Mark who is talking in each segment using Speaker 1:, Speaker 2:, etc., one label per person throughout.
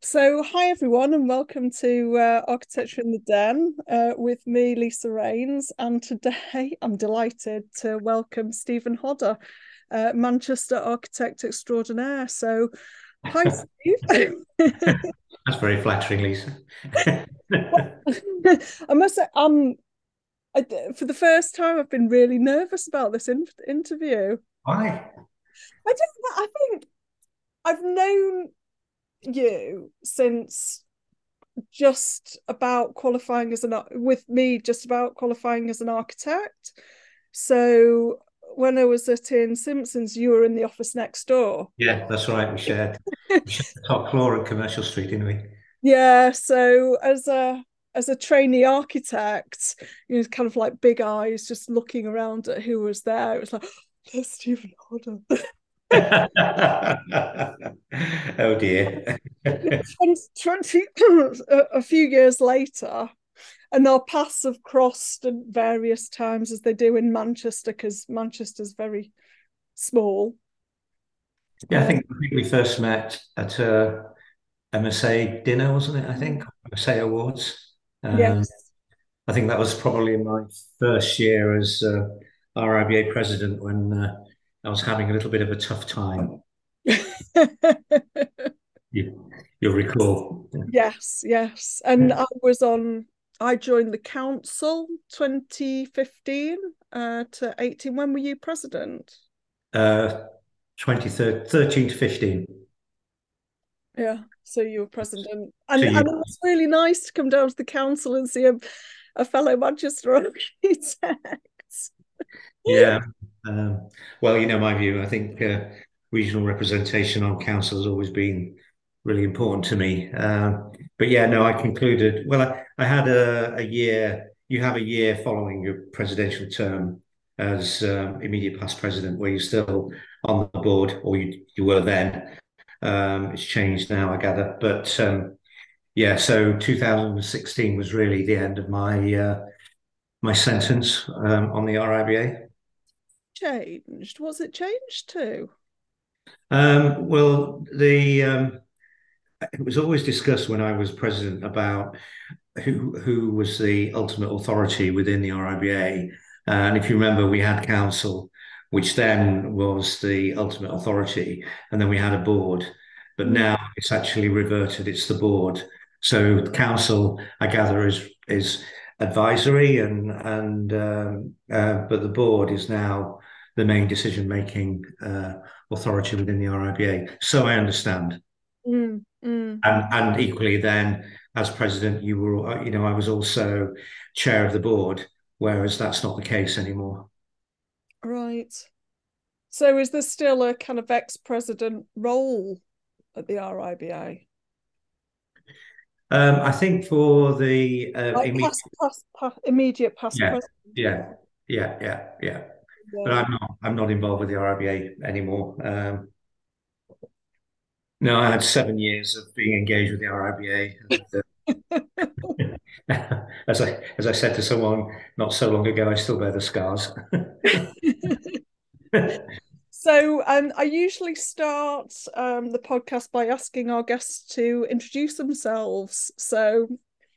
Speaker 1: So, hi everyone, and welcome to uh, Architecture in the Den uh, with me, Lisa Raynes. And today I'm delighted to welcome Stephen Hodder, uh, Manchester architect extraordinaire. So, hi, Steve.
Speaker 2: That's very flattering, Lisa.
Speaker 1: I must say, um, I, for the first time, I've been really nervous about this in- interview.
Speaker 2: Why?
Speaker 1: I don't. I think I've known you since just about qualifying as an with me just about qualifying as an architect. So when i was at Ian Simpson's you were in the office next door.
Speaker 2: Yeah that's right. We shared, we shared top floor at commercial street didn't we?
Speaker 1: Yeah so as a as a trainee architect you know kind of like big eyes just looking around at who was there it was like there's stephen hodder
Speaker 2: oh dear.
Speaker 1: 20, a few years later, and our paths have crossed at various times as they do in Manchester because Manchester's very small.
Speaker 2: Yeah, I think, I think we first met at a MSA dinner, wasn't it? I think MSA Awards.
Speaker 1: Um, yes.
Speaker 2: I think that was probably my first year as uh, RIBA president when uh, I was having a little bit of a tough time. you, will recall.
Speaker 1: Yes, yes. And I was on, I joined the council 2015 uh, to 18. When were you president?
Speaker 2: Uh, 2013 to 15.
Speaker 1: Yeah, so you were president. And, so you... and it was really nice to come down to the council and see a, a fellow Manchester architect.
Speaker 2: yeah, um, well, you know, my view, I think uh, regional representation on council has always been really important to me. Um, but yeah, no, I concluded, well, I, I had a, a, year, you have a year following your presidential term as um, immediate past president where you're still on the board, or you, you were then. Um, it's changed now, I gather. But um, yeah, so 2016 was really the end of my uh, my sentence um, on the RIBA
Speaker 1: changed? What's it changed to?
Speaker 2: Um, well, the um, it was always discussed when I was president about who who was the ultimate authority within the RIBA. And if you remember, we had council, which then was the ultimate authority, and then we had a board. But mm-hmm. now it's actually reverted; it's the board. So council, I gather, is is advisory, and and um, uh, but the board is now the main decision making uh, authority within the RIBA. So I understand.
Speaker 1: Mm, mm.
Speaker 2: And, and equally, then as president, you were, you know, I was also chair of the board, whereas that's not the case anymore.
Speaker 1: Right. So is there still a kind of ex president role at the RIBA?
Speaker 2: Um, I think for the uh,
Speaker 1: like immediate, past, past, immediate past
Speaker 2: yeah,
Speaker 1: president.
Speaker 2: Yeah, yeah, yeah, yeah but I'm not. I'm not involved with the RIBA anymore. Um, no, I had seven years of being engaged with the RIBA. And, uh, as I as I said to someone not so long ago, I still bear the scars.
Speaker 1: so um, I usually start um, the podcast by asking our guests to introduce themselves. So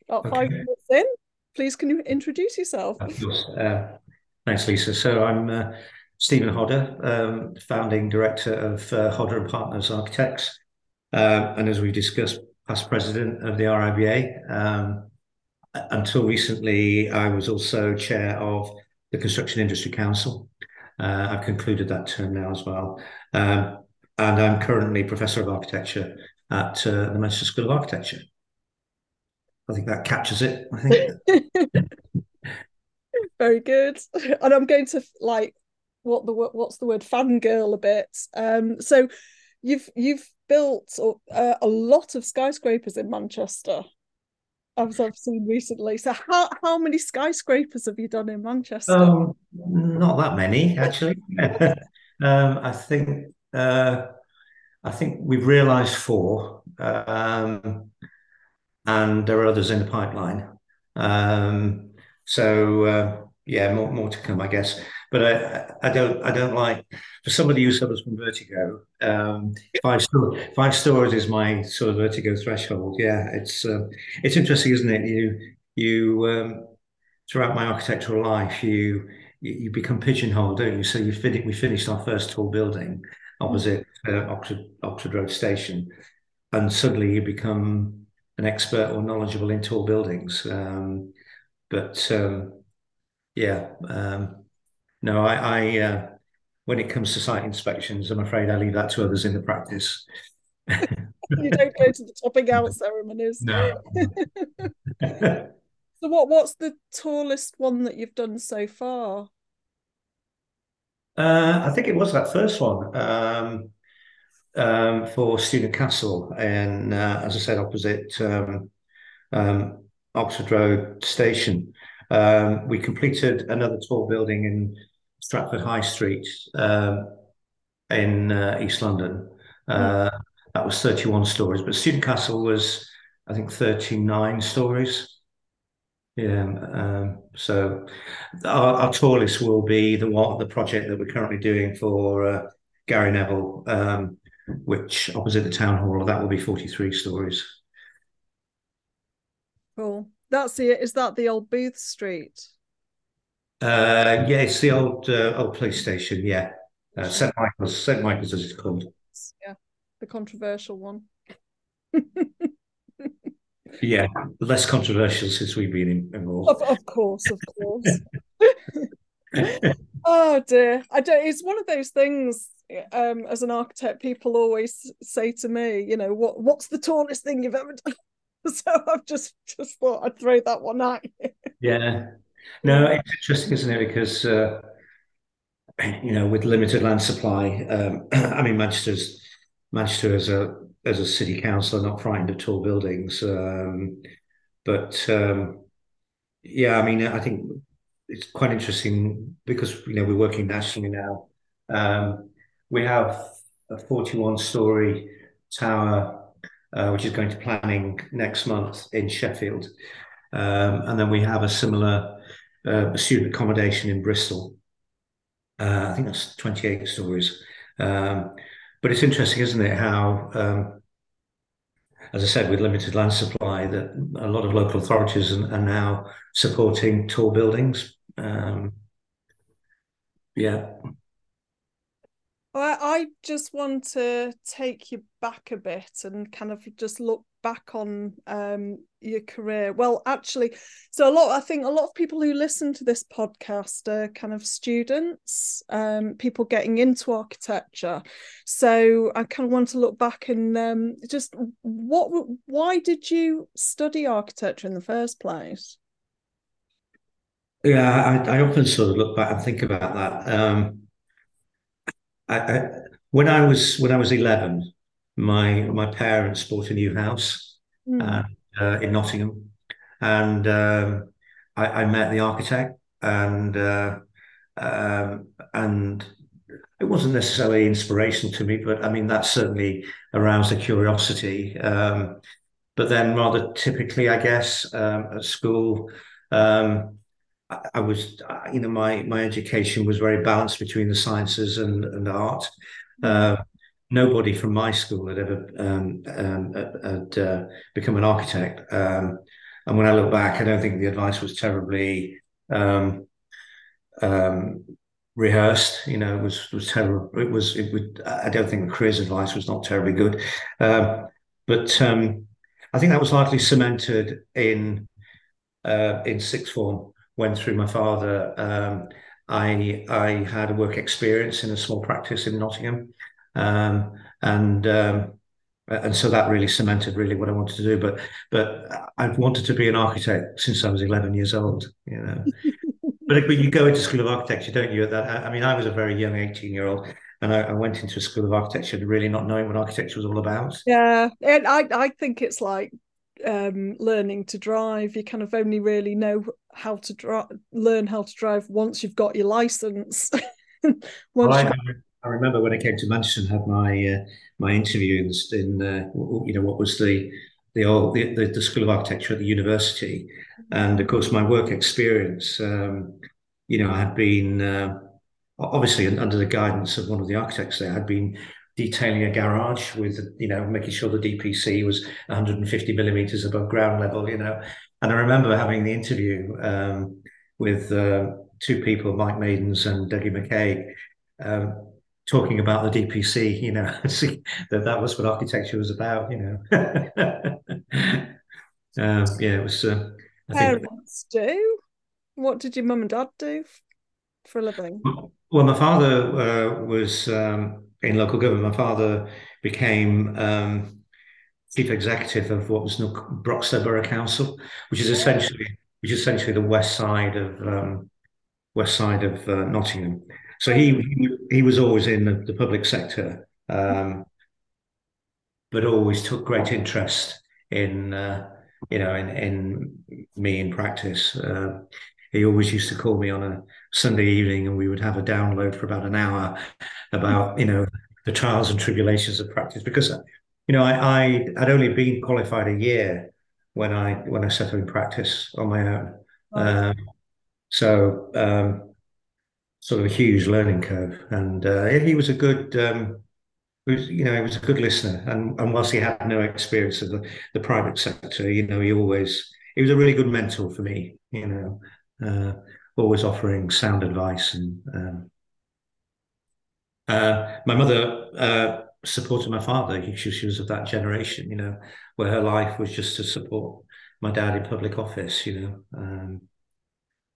Speaker 1: about okay. five minutes in, please can you introduce yourself?
Speaker 2: Of course. Uh, Thanks, Lisa. So I'm uh, Stephen Hodder, um, founding director of uh, Hodder and Partners Architects, uh, and as we discussed, past president of the RIBA. Um, until recently, I was also chair of the Construction Industry Council. Uh, I've concluded that term now as well, um, and I'm currently professor of architecture at uh, the Manchester School of Architecture. I think that captures it. I think.
Speaker 1: very good and i'm going to like what the what's the word fangirl a bit um so you've you've built uh, a lot of skyscrapers in manchester as i've seen recently so how, how many skyscrapers have you done in manchester
Speaker 2: um, not that many actually um i think uh i think we've realized four um and there are others in the pipeline um so uh, yeah, more more to come, I guess. but I, I don't I don't like for somebody who suffers from vertigo. Um, five stories five stories is my sort of vertigo threshold. Yeah, it's uh, it's interesting, isn't it? You you um, throughout my architectural life, you you become pigeonholed, don't you? So you fin- we finished our first tall building opposite uh, Oxford Oxford Road Station, and suddenly you become an expert or knowledgeable in tall buildings. Um, but um, yeah, um, no, I, I uh, when it comes to site inspections, I'm afraid I leave that to others in the practice.
Speaker 1: you don't go to the topping out ceremonies.
Speaker 2: No.
Speaker 1: so what what's the tallest one that you've done so far?
Speaker 2: Uh, I think it was that first one um, um, for Student Castle, and uh, as I said, opposite um, um Oxford Road Station. Um, we completed another tall building in Stratford High Street um, in uh, East London. Uh, that was 31 stories, but Student Castle was, I think, 39 stories. Yeah, um, so our, our, tallest will be the one the project that we're currently doing for uh, Gary Neville, um, which opposite the town hall, that will be 43 stories.
Speaker 1: Cool. That's the is that the old Bootle Street?
Speaker 2: Uh, yeah, it's the old uh, old police station. Yeah, uh, St Michael's. St Michael's, as it's called.
Speaker 1: Yeah, the controversial one.
Speaker 2: yeah, less controversial since we've been involved.
Speaker 1: Of, of course, of course. oh dear, I don't. It's one of those things. Um, as an architect, people always say to me, you know, what what's the tallest thing you've ever done? so I've just just thought I'd throw that one at you.
Speaker 2: Yeah, no, it's interesting, isn't it? Because uh, you know, with limited land supply, um, I mean, Manchester's Manchester is a as a city council are not frightened of tall buildings, um, but um, yeah, I mean, I think it's quite interesting because you know we're working nationally now. Um, we have a 41 story tower uh, which is going to planning next month in Sheffield. Um, and then we have a similar uh, student accommodation in Bristol. Uh, I think that's 28 stories. Um, but it's interesting, isn't it, how, um, as I said, with limited land supply, that a lot of local authorities are, are now supporting tall buildings. Um, yeah.
Speaker 1: I just want to take you back a bit and kind of just look back on um, your career. Well, actually, so a lot, I think a lot of people who listen to this podcast are kind of students, um, people getting into architecture. So I kind of want to look back and um, just what, why did you study architecture in the first place?
Speaker 2: Yeah, I, I often sort of look back and think about that. Um, I, I, when I was when I was eleven, my my parents bought a new house mm. uh, in Nottingham, and um, I, I, met the architect, and uh, um, and it wasn't necessarily inspirational to me, but I mean that certainly aroused a curiosity. Um, but then, rather typically, I guess um, at school. Um, I was, you know, my my education was very balanced between the sciences and and art. Uh, nobody from my school had ever um, um, had uh, become an architect. Um, and when I look back, I don't think the advice was terribly um, um, rehearsed. You know, it was was terrible. It was. It would. I don't think the careers advice was not terribly good. Um, but I think that was largely cemented in uh, in sixth form went through my father. I I had a work experience in a small practice in Nottingham, um, and um, and so that really cemented really what I wanted to do. But but I've wanted to be an architect since I was 11 years old. You know, but, but you go into school of architecture, don't you? At that, I mean, I was a very young 18 year old. And I, I, went into a school of architecture really not knowing what architecture was all about.
Speaker 1: Yeah, and I, I think it's like um, learning to drive. You kind of only really know how to drive, learn how to drive once you've got your license.
Speaker 2: once well, I, I, remember when I came to Manchester and had my uh, my interview in, uh, you know what was the the old the, the, School of Architecture at the university, and of course my work experience. Um, you know, I had been uh, obviously under the guidance of one of the architects there, had been detailing a garage with, you know, making sure the DPC was 150 millimeters above ground level, you know. And I remember having the interview um, with uh, two people, Mike Maidens and Dougie McKay, um, talking about the DPC, you know, that that was what architecture was about, you know. um, yeah, it was. Uh,
Speaker 1: Parents think... do. What did your mum and dad do for a living?
Speaker 2: Well, my father uh, was um, in local government. My father became um, chief executive of what was Broxtowe Borough Council, which is essentially which is essentially the west side of um, west side of uh, Nottingham. So he, he, he was always in the, the public sector, um, but always took great interest in uh, you know in in me in practice. Uh, he always used to call me on a Sunday evening, and we would have a download for about an hour about you know the trials and tribulations of practice because you know I, I had only been qualified a year when I when I set up in practice on my own. Um, so um, sort of a huge learning curve, and uh, he was a good. Um, was, you know, he was a good listener, and, and whilst he had no experience of the, the private sector, you know, he always he was a really good mentor for me. You know, uh, always offering sound advice and. Um, uh, my mother uh, supported my father. She, she was of that generation, you know, where her life was just to support my dad in public office, you know. Um,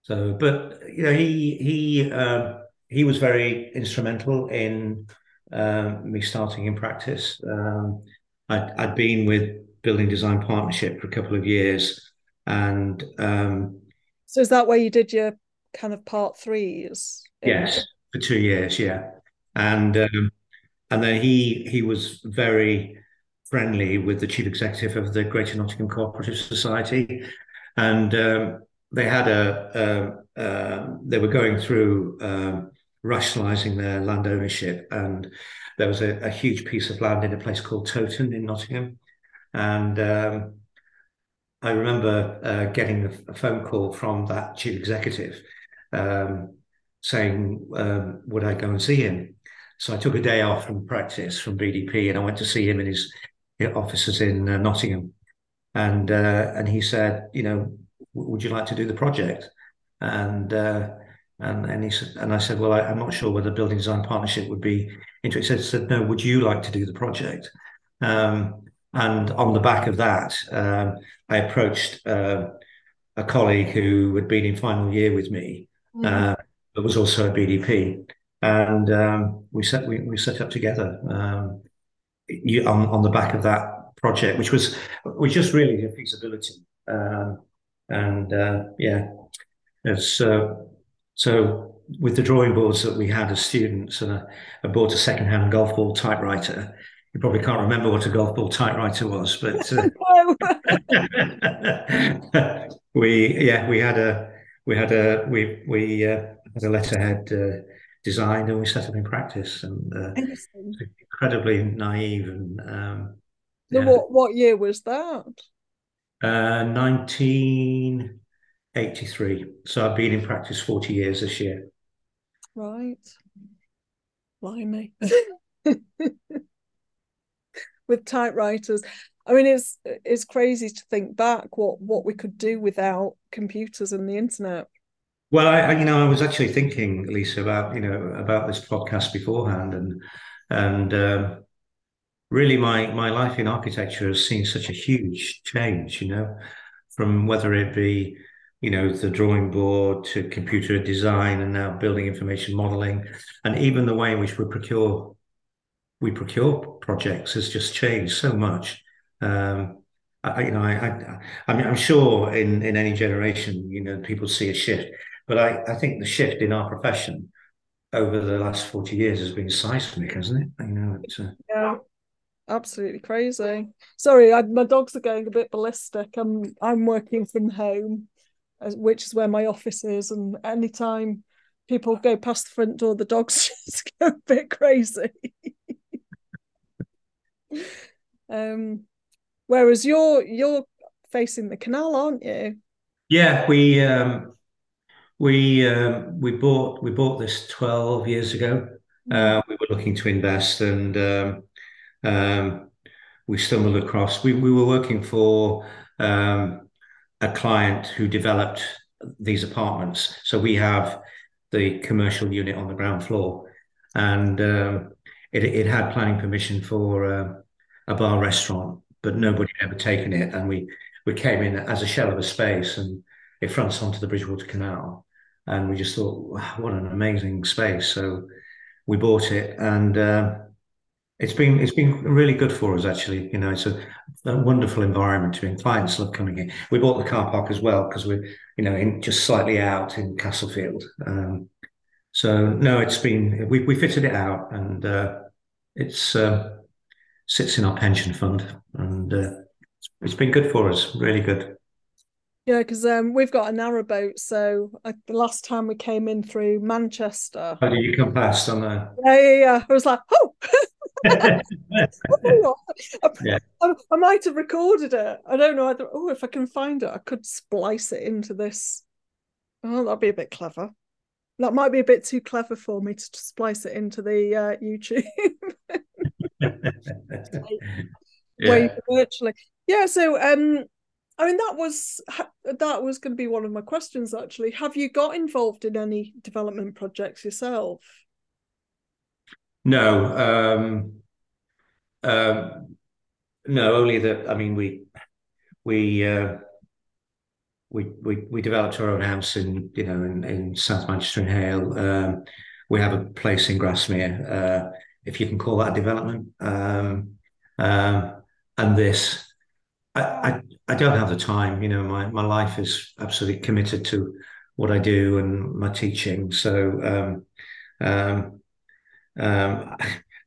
Speaker 2: so, but you know, he he um, he was very instrumental in um, me starting in practice. Um, I'd, I'd been with Building Design Partnership for a couple of years, and um,
Speaker 1: so is that where you did your kind of part threes?
Speaker 2: Yes, for two years, yeah, and um, and then he he was very friendly with the chief executive of the Greater Nottingham Cooperative Society, and um, they had a, a, a, they were going through um, rationalising their land ownership, and there was a, a, huge piece of land in a place called Toton in Nottingham, and um, I remember uh, getting a, phone call from that chief executive um, saying, um, "Would I go and see him?" So I took a day off from practice from BDP, and I went to see him in his offices in uh, Nottingham, and uh, and he said, "You know." Would you like to do the project? And uh, and and he said, and I said, well, I, am not sure whether Building Design Partnership would be interested. He said, no, would you like to do the project? Um, and on the back of that, um, I approached uh, a colleague who had been in final year with me, mm-hmm. uh, but was also a BDP, and um, we set we, we set up together um, you, on on the back of that project, which was was just really a feasibility. Um, and uh, yeah, it's uh, so with the drawing boards that we had as students, and I, I bought a second-hand golf ball typewriter. You probably can't remember what a golf ball typewriter was, but uh, we yeah we had a we had a we we uh, had a letterhead uh, designed and we set up in practice and uh, incredibly naive and um,
Speaker 1: yeah. what what year was that
Speaker 2: 1983. Uh, so I've been in practice 40 years this year.
Speaker 1: Right. Blimey. With typewriters. I mean, it's it's crazy to think back what what we could do without computers and the internet.
Speaker 2: Well, I, I, you know I was actually thinking, Lisa, about you know about this podcast beforehand, and and um, really my my life in architecture has seen such a huge change you know from whether it be you know the drawing board to computer design and now building information modeling. And even the way in which we procure we procure projects has just changed so much. Um, I, you know, I, I, I mean, I'm sure in, in any generation, you know, people see a shift, but I, I think the shift in our profession over the last 40 years has been seismic, hasn't it? You know, it's, uh,
Speaker 1: yeah, absolutely crazy. Sorry, I, my dogs are going a bit ballistic. I'm I'm working from home, which is where my office is, and anytime people go past the front door, the dogs just go a bit crazy. um, whereas you're you're facing the canal, aren't you?
Speaker 2: Yeah, we um, We um, we bought we bought this twelve years ago. Uh, we were looking to invest, and um, um, we stumbled across. We we were working for um, a client who developed these apartments. So we have the commercial unit on the ground floor, and um, it, it had planning permission for uh, a bar restaurant, but nobody had ever taken it. And we we came in as a shell of a space, and it fronts onto the Bridgewater Canal, and we just thought, wow, what an amazing space. So we bought it, and uh, it's been it's been really good for us actually. You know, it's a, a wonderful environment to be in. Clients love coming in. We bought the car park as well because we're you know in just slightly out in Castlefield. Um, so no, it's been we we fitted it out and uh, it's uh, sits in our pension fund and uh, it's been good for us. Really good.
Speaker 1: Yeah, because um, we've got a narrow boat. So uh, the last time we came in through Manchester,
Speaker 2: how did you come past on there?
Speaker 1: Yeah, yeah, yeah. I was like, oh. I, yeah. I, I, might have recorded it. I don't know. Either. Oh, if I can find it, I could splice it into this. Oh, that'd be a bit clever. That might be a bit too clever for me to splice it into the uh, YouTube. yeah. virtually. Yeah. So, um, I mean, that was that was going to be one of my questions. Actually, have you got involved in any development projects yourself?
Speaker 2: No, um, um, no. Only that. I mean, we we uh, we we we developed our own house in you know in, in South Manchester and Hale. Um, we have a place in Grasmere, uh, if you can call that development. Um, um, and this, I, I I don't have the time. You know, my my life is absolutely committed to what I do and my teaching. So. Um, um, um,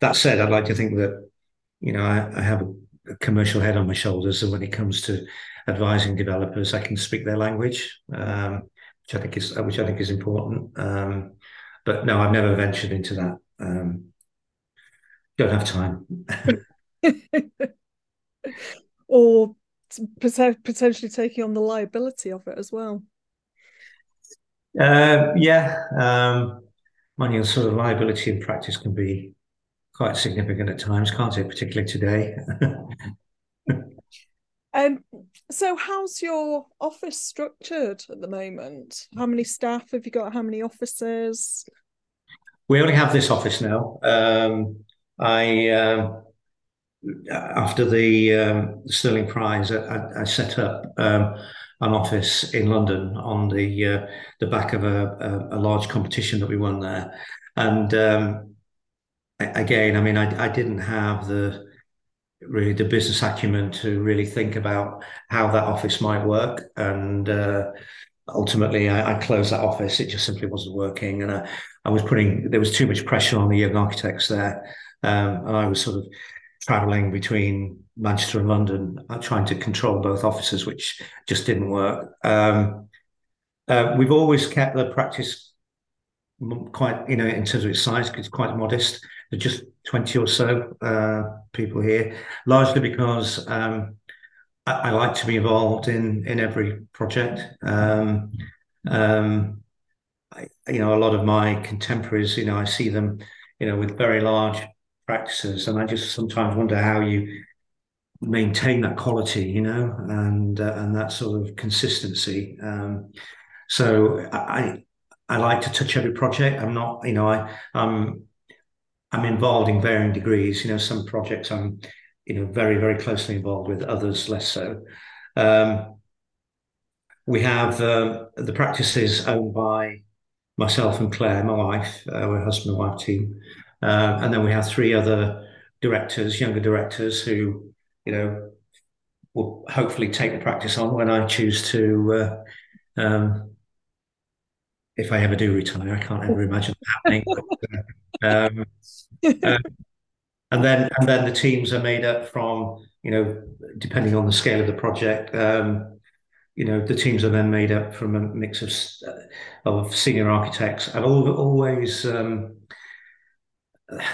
Speaker 2: that said, I'd like to think that you know I, I have a, commercial head on my shoulders, and when it comes to advising developers, I can speak their language, um, which I think is which I think is important. Um, but no, I've never ventured into that. Um, don't have time.
Speaker 1: or potentially taking on the liability of it as well.
Speaker 2: Uh, yeah, um, money and sort of liability in practice can be quite significant at times, can't it? Particularly today.
Speaker 1: um, so, how's your office structured at the moment? How many staff have you got? How many offices?
Speaker 2: We only have this office now. Um, I um, after the um, Stirling Prize, I, I set up um, an office in London on the uh, the back of a, a, a, large competition that we won there. And um, again, I mean, I, I didn't have the really the business acumen to really think about how that office might work. And uh, ultimately, I, I, closed that office. It just simply wasn't working, and I, I was putting there was too much pressure on the young architects there, um, and I was sort of traveling between Manchester and London, uh, trying to control both offices, which just didn't work. Um, uh, we've always kept the practice quite, you know, in terms of its size, it's quite modest. There's just 20 or so uh, people here, largely because um, I, I, like to be involved in in every project. Um, um, I, you know, a lot of my contemporaries, you know, I see them, you know, with very large practices, and I just sometimes wonder how you maintain that quality, you know, and uh, and that sort of consistency. Um, so I I like to touch every project. I'm not, you know, I I'm I'm involved in varying degrees. You know, some projects I'm, you know, very very closely involved with, others less so. Um, we have uh, the practices owned by myself and Claire, my wife, uh, we're husband and wife team. Uh, and then we have three other directors, younger directors, who, you know, will hopefully take the practice on when I choose to. Uh, um, if I ever do retire, I can't ever imagine that happening. But, uh, um, uh, and then and then the teams are made up from you know depending on the scale of the project. Um, you know the teams are then made up from a mix of of senior architects and always um,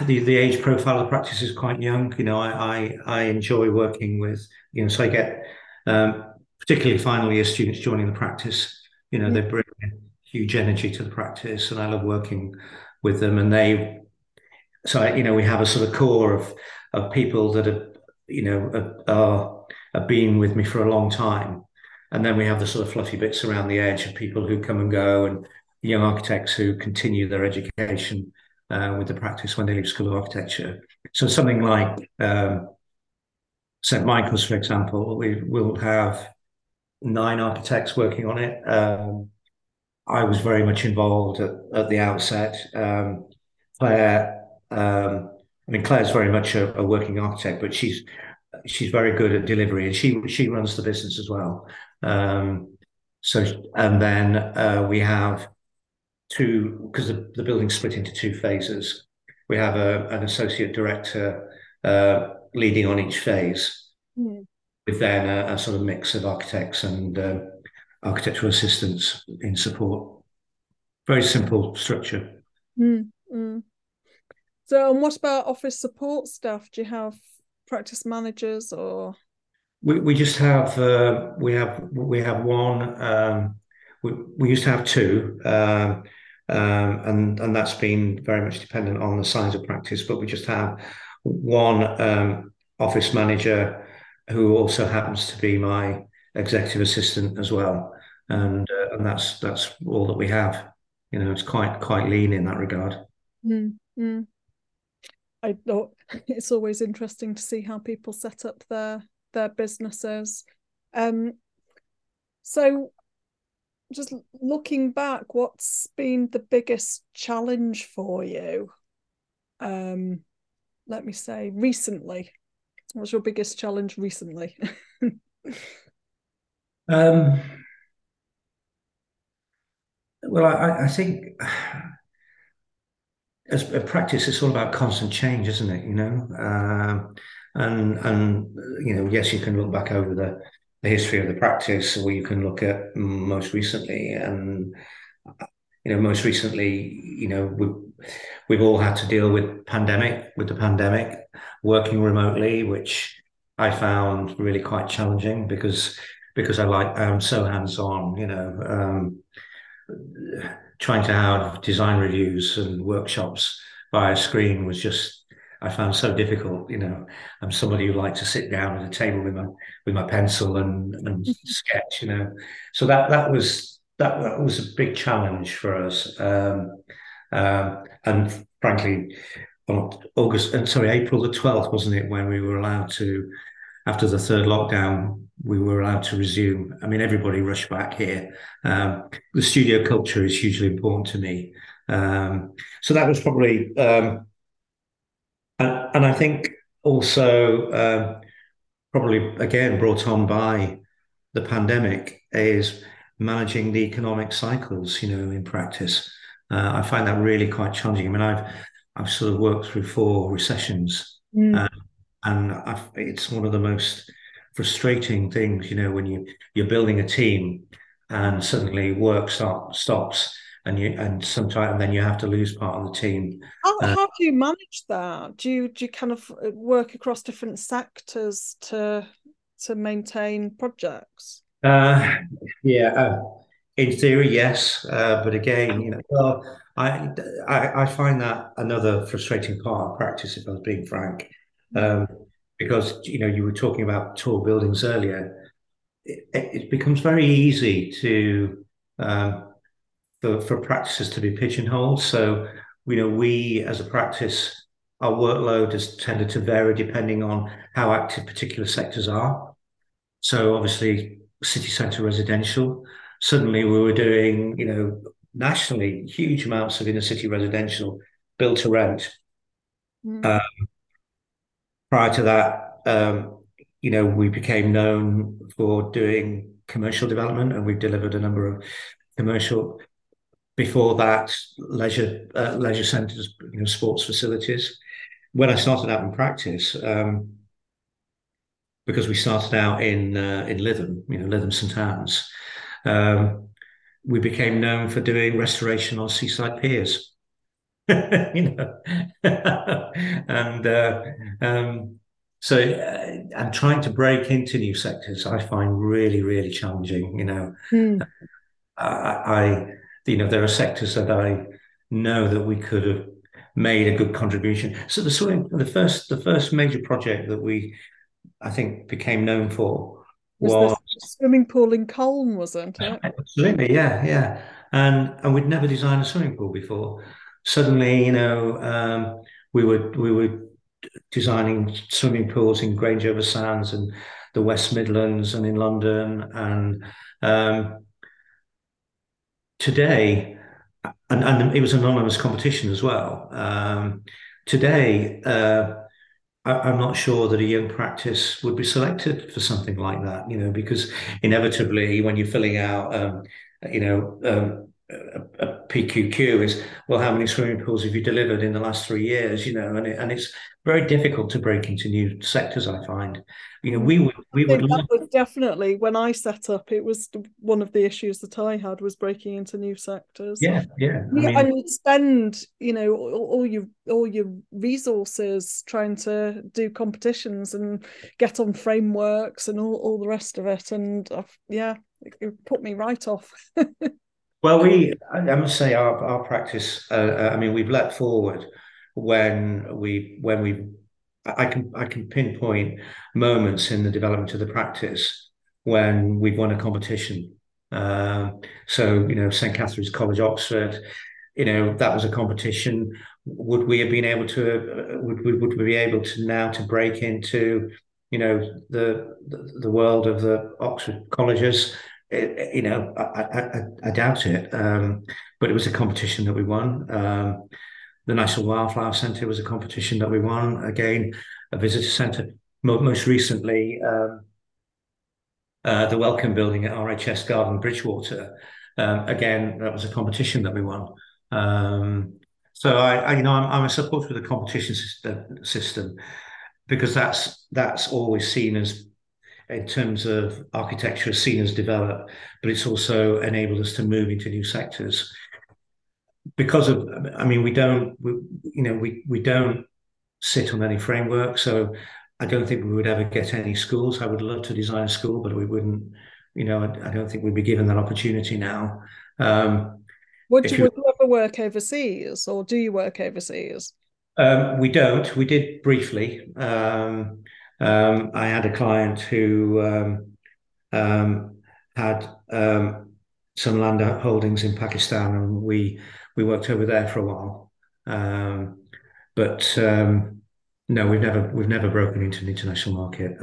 Speaker 2: the the age profile of the practice is quite young. You know, I I, I enjoy working with you know, so I get um, particularly final year students joining the practice. You know, they bring huge energy to the practice, and I love working with them. And they, so you know, we have a sort of core of of people that are, you know, are have been with me for a long time, and then we have the sort of fluffy bits around the edge of people who come and go, and young architects who continue their education uh, with the practice when they leave School of Architecture. So something like um, St Michael's, for example, we will have nine architects working on it. Um, I was very much involved at, at the outset. Um, Claire, um, I mean, Claire's very much a, a, working architect, but she's she's very good at delivery, and she she runs the business as well. Um, so, and then uh, we have two because the, the building's split into two phases. We have a, an associate director uh, leading on each phase, mm. with then a, a, sort of mix of architects and uh, architectural assistants in support. Very simple structure.
Speaker 1: Mm. Mm. So, and what about office support staff? Do you have practice managers or?
Speaker 2: We, we just have uh, we have we have one. Um, we, we used to have two. Um, um, and and that's been very much dependent on the size of practice. But we just have one um, office manager who also happens to be my executive assistant as well, and uh, and that's that's all that we have. You know, it's quite quite lean in that regard.
Speaker 1: Mm-hmm. I thought it's always interesting to see how people set up their their businesses. Um, so just looking back, what's been the biggest challenge for you? Um, let me say recently. What's your biggest challenge recently?
Speaker 2: um, well, I, I think as a practice, it's all about constant change, isn't it? You know, um, and and you know, yes, you can look back over the the history of the practice, or you can look at most recently. And you know, most recently, you know, we've we've all had to deal with pandemic, with the pandemic, working remotely, which I found really quite challenging because because I like I'm so hands on. You know, um, trying to have design reviews and workshops via screen was just I found so difficult. You know, I'm somebody who likes to sit down at a table with my with my pencil and and sketch. You know, so that that was that, that was a big challenge for us. Um, um, and frankly, on August and sorry, April the 12th, wasn't it, when we were allowed to, after the third lockdown, we were allowed to resume. I mean, everybody rushed back here. Um, the studio culture is hugely important to me. Um, so that was probably um, and, and I think also um, probably again brought on by the pandemic is managing the economic cycles, you know, in practice. Uh, I find that really quite challenging. I mean, I've I've sort of worked through four recessions, mm. uh, and I've, it's one of the most frustrating things, you know, when you you're building a team and suddenly work start, stops and you and sometimes and then you have to lose part of the team.
Speaker 1: How, uh, how do you manage that? Do you do you kind of uh, work across different sectors to to maintain projects?
Speaker 2: Uh, yeah, uh, in theory, yes, uh, but again, you know, well, I, I, I find that another frustrating part of practice, if I was being frank, um, because you know you were talking about tall buildings earlier. It, it becomes very easy to um, for, for practices to be pigeonholed. So, you know, we as a practice, our workload has tended to vary depending on how active particular sectors are. So, obviously, city centre residential. Suddenly, we were doing, you know, nationally huge amounts of inner city residential built to rent. Mm. Um, prior to that, um, you know, we became known for doing commercial development, and we've delivered a number of commercial before that, leisure uh, leisure centres, you know, sports facilities. When I started out in practice, um, because we started out in uh, in Lytham, you know, Lytham St Anne's, um, we became known for doing restoration on seaside piers. you know, and uh, um, so uh, and trying to break into new sectors, I find really, really challenging. You know, mm. I, I you know, there are sectors that I know that we could have made a good contribution. So the swimming, the first, the first major project that we, I think, became known for was, was
Speaker 1: swimming pool in Colne, wasn't it?
Speaker 2: Absolutely, yeah, yeah. And and we'd never designed a swimming pool before. Suddenly, you know, um, we were we were designing swimming pools in Grange-over-Sands and the West Midlands and in London and um, today, and, and it was an anonymous competition as well. Um, today, uh, I, am not sure that a young practice would be selected for something like that, you know, because inevitably when you're filling out, um, you know, um, a, a, PQQ is well, how many swimming pools have you delivered in the last three years? You know, and it, and it's very difficult to break into new sectors. I find, you know, we would we would
Speaker 1: that was definitely when I set up. It was one of the issues that I had was breaking into new sectors.
Speaker 2: Yeah, yeah.
Speaker 1: I mean, and you spend, you know, all, all your all your resources trying to do competitions and get on frameworks and all all the rest of it. And uh, yeah, it, it put me right off.
Speaker 2: Well, we, I must say, our our practice. Uh, uh, I mean, we've leapt forward when we when we. I can I can pinpoint moments in the development of the practice when we've won a competition. Um, so you know, St Catherine's College, Oxford. You know, that was a competition. Would we have been able to? Uh, would we would we be able to now to break into? You know, the, the world of the Oxford colleges it, you know, I, I, I doubt it. Um, but it was a competition that we won. Um, the National Wildflower Centre was a competition that we won. Again, a visitor centre. Most recently, um, uh, the Welcome Building at RHS Garden Bridgewater. Um, again, that was a competition that we won. Um, so I, I, you know, I'm, I'm a supporter of the competition system, system because that's that's always seen as in terms of architecture seen as developed, but it's also enabled us to move into new sectors. Because of, I mean, we don't, we, you know, we we don't sit on any framework, so I don't think we would ever get any schools. I would love to design a school, but we wouldn't. You know, I, I don't think we'd be given that opportunity now. Um,
Speaker 1: would you, you, would you ever work overseas, or do you work overseas?
Speaker 2: Um, we don't. We did briefly. Um, um, I had a client who um, um, had um, some land holdings in Pakistan, and we we worked over there for a while. Um, but um, no, we've never we've never broken into an international market.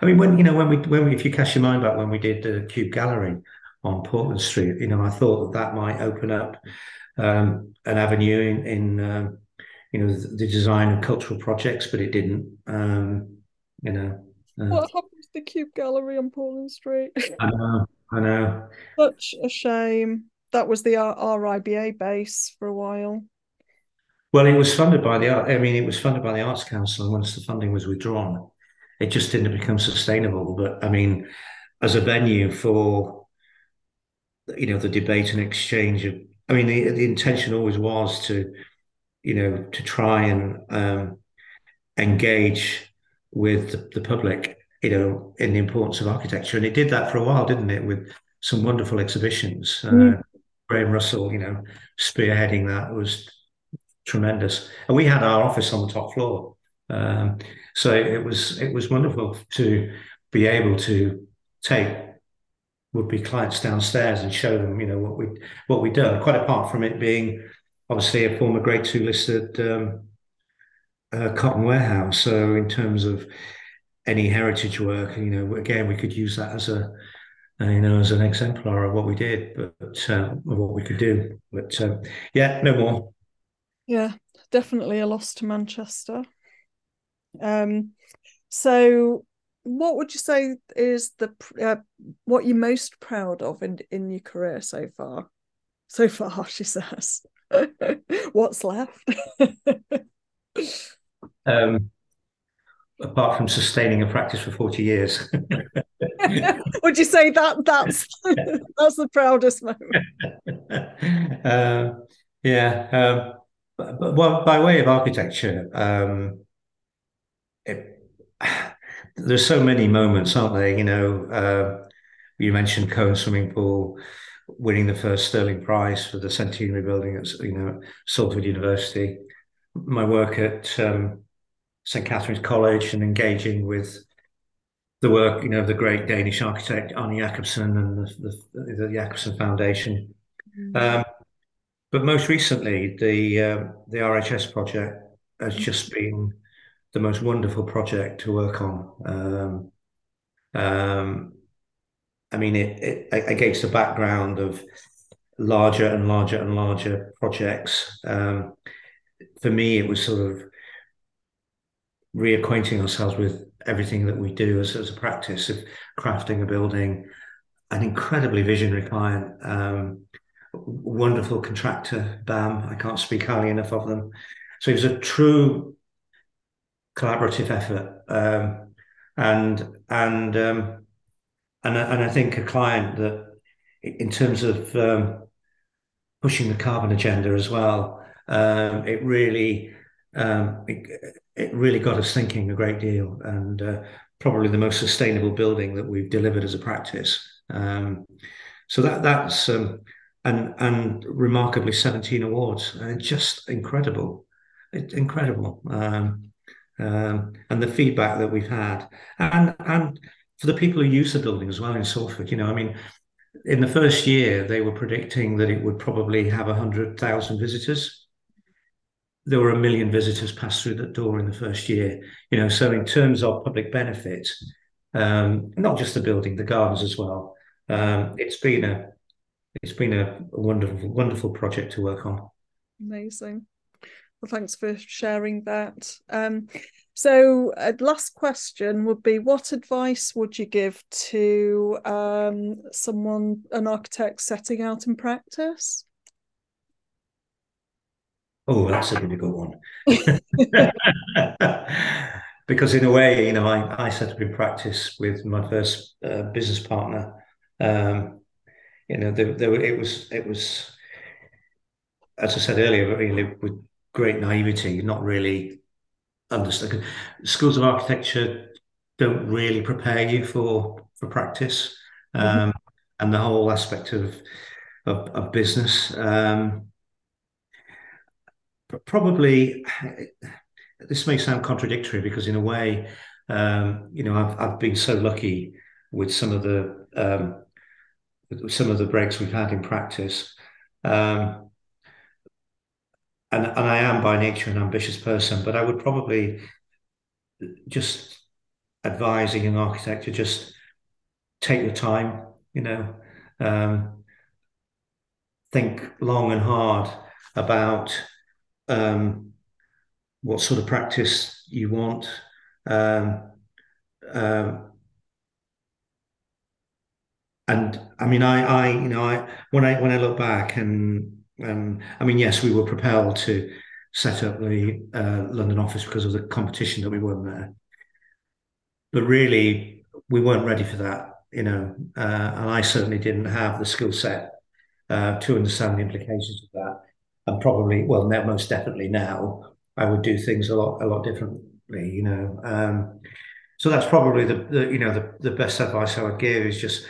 Speaker 2: I mean, when you know when we when we if you cast your mind back when we did the Cube Gallery on Portland Street, you know, I thought that that might open up an avenue in, in you know the, design of cultural projects, but it didn't. Um, you know.
Speaker 1: Uh, what happened to the Cube Gallery on Portland Street?
Speaker 2: I know. I know.
Speaker 1: Such a shame. That was the RIBA base for a while.
Speaker 2: Well, it was funded by the art. I mean, it was funded by the Arts Council, and once the funding was withdrawn, it just didn't become sustainable. But I mean, as a venue for you know the debate and exchange of, I mean, the, the intention always was to you know, to try and um, engage with the, the, public, you know, in the importance of architecture. And it did that for a while, didn't it? With some wonderful exhibitions. Mm. Uh, Graham Russell, you know, spearheading that was tremendous. And we had our office on the top floor. Um, so it was it was wonderful to be able to take would be clients downstairs and show them, you know, what we what we'd done. Quite apart from it being obviously a former Grade Two listed um, uh, cotton warehouse. So in terms of any heritage work, you know, again, we could use that as a uh, you know as an exemplar of what we did, but uh, of what we could do. But uh, yeah, no more.
Speaker 1: Yeah, definitely a loss to Manchester. Um, so what would you say is the uh, what you're most proud of in in your career so far? So far, she says. What's left?
Speaker 2: um, apart from sustaining a practice for 40 years.
Speaker 1: Would you say that that's that's the proudest moment?
Speaker 2: Uh, yeah. Um, but, well, by way of architecture, um, it, there's so many moments, aren't there? You know, uh, you mentioned Colne swimming pool. Winning the first Stirling Prize for the centenary building at you know Salford University, my work at um, St Catherine's College and engaging with the work you know of the great Danish architect Arne Jacobsen and the, the, the Jacobsen Foundation. Mm-hmm. Um, but most recently, the uh, the RHS project has just been the most wonderful project to work on. Um, um, I mean, it, it, against the background of larger and larger and larger projects. Um, for me, it was sort of reacquainting ourselves with everything that we do as, as a practice of crafting a building, an incredibly visionary client, um, wonderful contractor, BAM. I can't speak highly enough of them. So it was a true collaborative effort, um, and and um, and and I think a client that, in terms of um, pushing the carbon agenda as well, um, it really um, it, it, really got us thinking a great deal, and uh, probably the most sustainable building that we've delivered as a practice. Um, so that that's and and remarkably 17 awards, uh, just incredible, it, incredible. Um, um, and the feedback that we've had, and and for the people who use the building as well in Salford. You know, I mean, in the first year they were predicting that it would probably have hundred thousand visitors. There were a million visitors passed through that door in the first year. You know, so in terms of public benefit, um, not just the building, the gardens as well. Um, it's been a it's been a wonderful wonderful project to work on.
Speaker 1: Amazing. Well, thanks for sharing that. Um, so, uh, last question would be: What advice would you give to um, someone, an architect, setting out in practice?
Speaker 2: Oh, that's a difficult one. because in a way, you know, I, I set up in practice with my first uh, business partner. Um, you know, there, there, it was it was, as I said earlier, really with great naivety, not really understand. Schools of architecture don't really prepare you for for practice mm-hmm. um, mm-hmm. and the whole aspect of of, of business. Um, probably, this may sound contradictory because in a way, um, you know, I've I've been so lucky with some of the um, some of the breaks we've had in practice. Um, and and I am by nature an ambitious person, but I would probably just advise a young architect to just take your time, you know, um, think long and hard about um, what sort of practice you want. Um, um, and I mean, I, I, you know, I when I when I look back and um, I mean, yes, we were propelled to set up the uh, London office because of the competition that we won there. But really, we weren't ready for that, you know, uh, and I certainly didn't have the skill set uh, to understand the implications of that. And probably, well, now most definitely now, I would do things a lot, a lot differently, you know. Um, so that's probably the, the you know the, the best advice I would give is just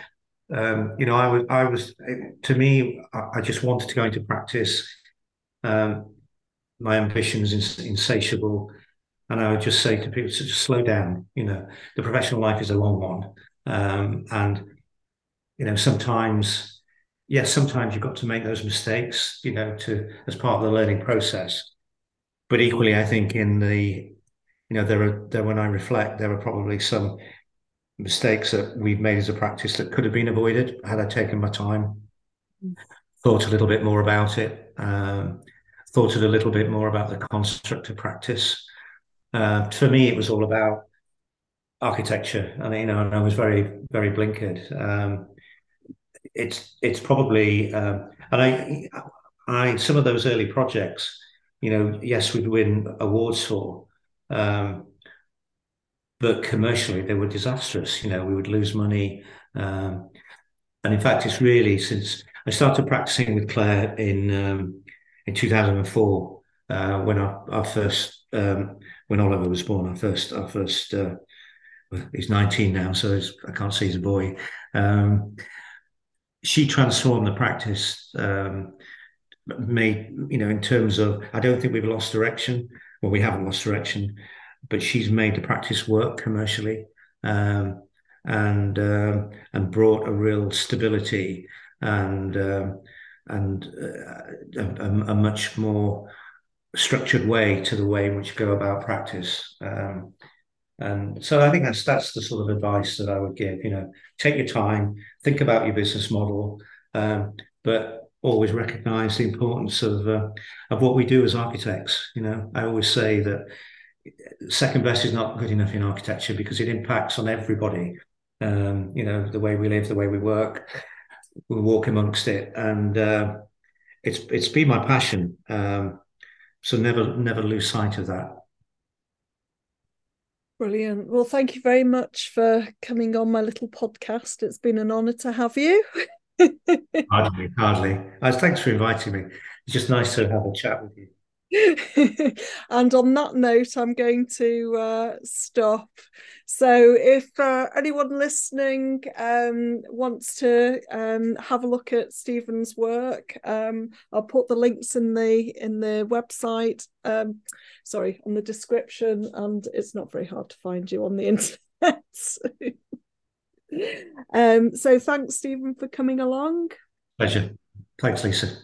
Speaker 2: um, you know, I was, I was, to me, I, just wanted to go into practice. Um, my ambitions is insatiable, and I would just say to people to just slow down. You know, the professional life is a long one, um, and you know, sometimes, yes, sometimes you've got to make those mistakes. You know, to as part of the learning process. But equally, I think in the, you know, there are there when I reflect, there are probably some mistakes that we've made as a practice that could have been avoided had I taken my time, thought a little bit more about it, um, thought a little bit more about the construct of practice. Uh, for me, it was all about architecture, and you know, and I was very, very blinkered. Um, it's it's probably, um, and I, I some of those early projects, you know, yes, we'd win awards for. Um, but commercially they were disastrous. You know, we would lose money. Um, and in fact, it's really since I started practicing with Claire in um, in 2004 uh, when our, our first um, when Oliver was born. Our first our first uh, he's 19 now, so I can't see he's a boy. Um, she transformed the practice. Um, made you know in terms of I don't think we've lost direction. Well, we haven't lost direction, but she's made the practice work commercially um, and um, and brought a real stability and um, and uh, a, a, much more structured way to the way in which you go about practice. Um, and so I think that's that's the sort of advice that I would give. You know, take your time, think about your business model, but always recognise the importance of uh, of what we do as architects. You know, I always say that second best is not good enough in architecture because it impacts on everybody. Um, you know, the way we live, the way we work, we walk amongst it, and uh, it's it's been my passion. Um, so never never lose sight of that.
Speaker 1: Brilliant. Well, thank you very much for coming on my little podcast. It's been an honour to have you.
Speaker 2: hardly, hardly. Uh, thanks for inviting me. It's just nice to have a chat with you.
Speaker 1: and on that note, I'm going to uh, stop. So, if uh, anyone listening um, wants to um, have a look at Stephen's work, um, I'll put the links in the in the website. Um, sorry, on the description, and it's not very hard to find you on the internet. Um, so, thanks, Stephen, for coming along.
Speaker 2: Pleasure. Thanks, Lisa.